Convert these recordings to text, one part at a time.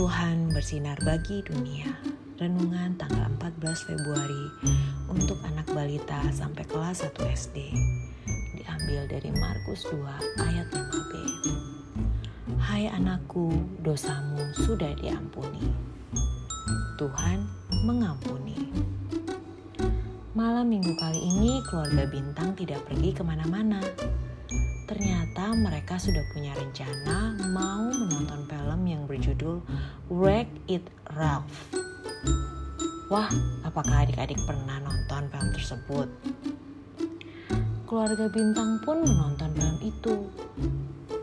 Tuhan bersinar bagi dunia. Renungan tanggal 14 Februari untuk anak balita sampai kelas 1 SD. Diambil dari Markus 2 ayat 5b. Hai anakku, dosamu sudah diampuni. Tuhan mengampuni. Malam minggu kali ini keluarga Bintang tidak pergi ke mana-mana. Ternyata mereka sudah punya rencana mau berjudul Wreck It Ralph. Wah, apakah adik-adik pernah nonton film tersebut? Keluarga Bintang pun menonton film itu.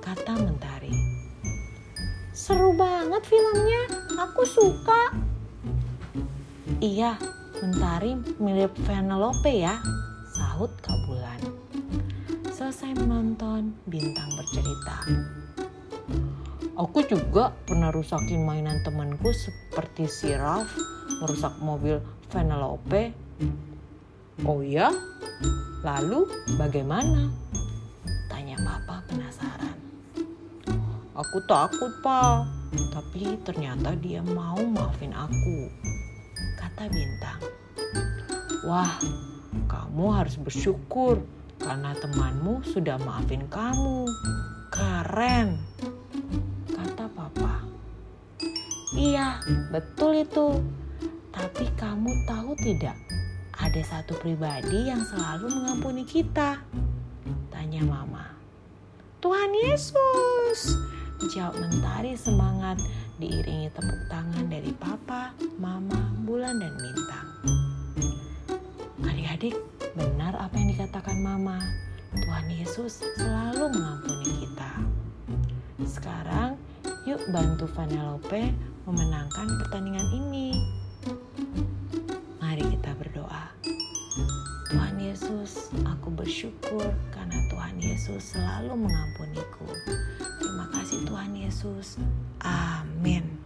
Kata Mentari. Seru banget filmnya, aku suka. Iya, Mentari mirip Penelope ya, sahut Kabulan. Selesai menonton, Bintang bercerita. Aku juga pernah rusakin mainan temanku seperti si Ralph merusak mobil Penelope. Oh ya? Lalu bagaimana? Tanya papa penasaran. Aku takut, Pak. Tapi ternyata dia mau maafin aku. Kata Bintang. Wah, kamu harus bersyukur karena temanmu sudah maafin kamu. Keren. Iya, betul itu. Tapi kamu tahu tidak? Ada satu pribadi yang selalu mengampuni kita. Tanya mama. Tuhan Yesus. Jawab mentari semangat diiringi tepuk tangan dari papa, mama, bulan, dan bintang. Adik-adik, benar apa yang dikatakan mama. Tuhan Yesus selalu mengampuni bantu Vanellope memenangkan pertandingan ini. Mari kita berdoa. Tuhan Yesus, aku bersyukur karena Tuhan Yesus selalu mengampuniku. Terima kasih Tuhan Yesus. Amin.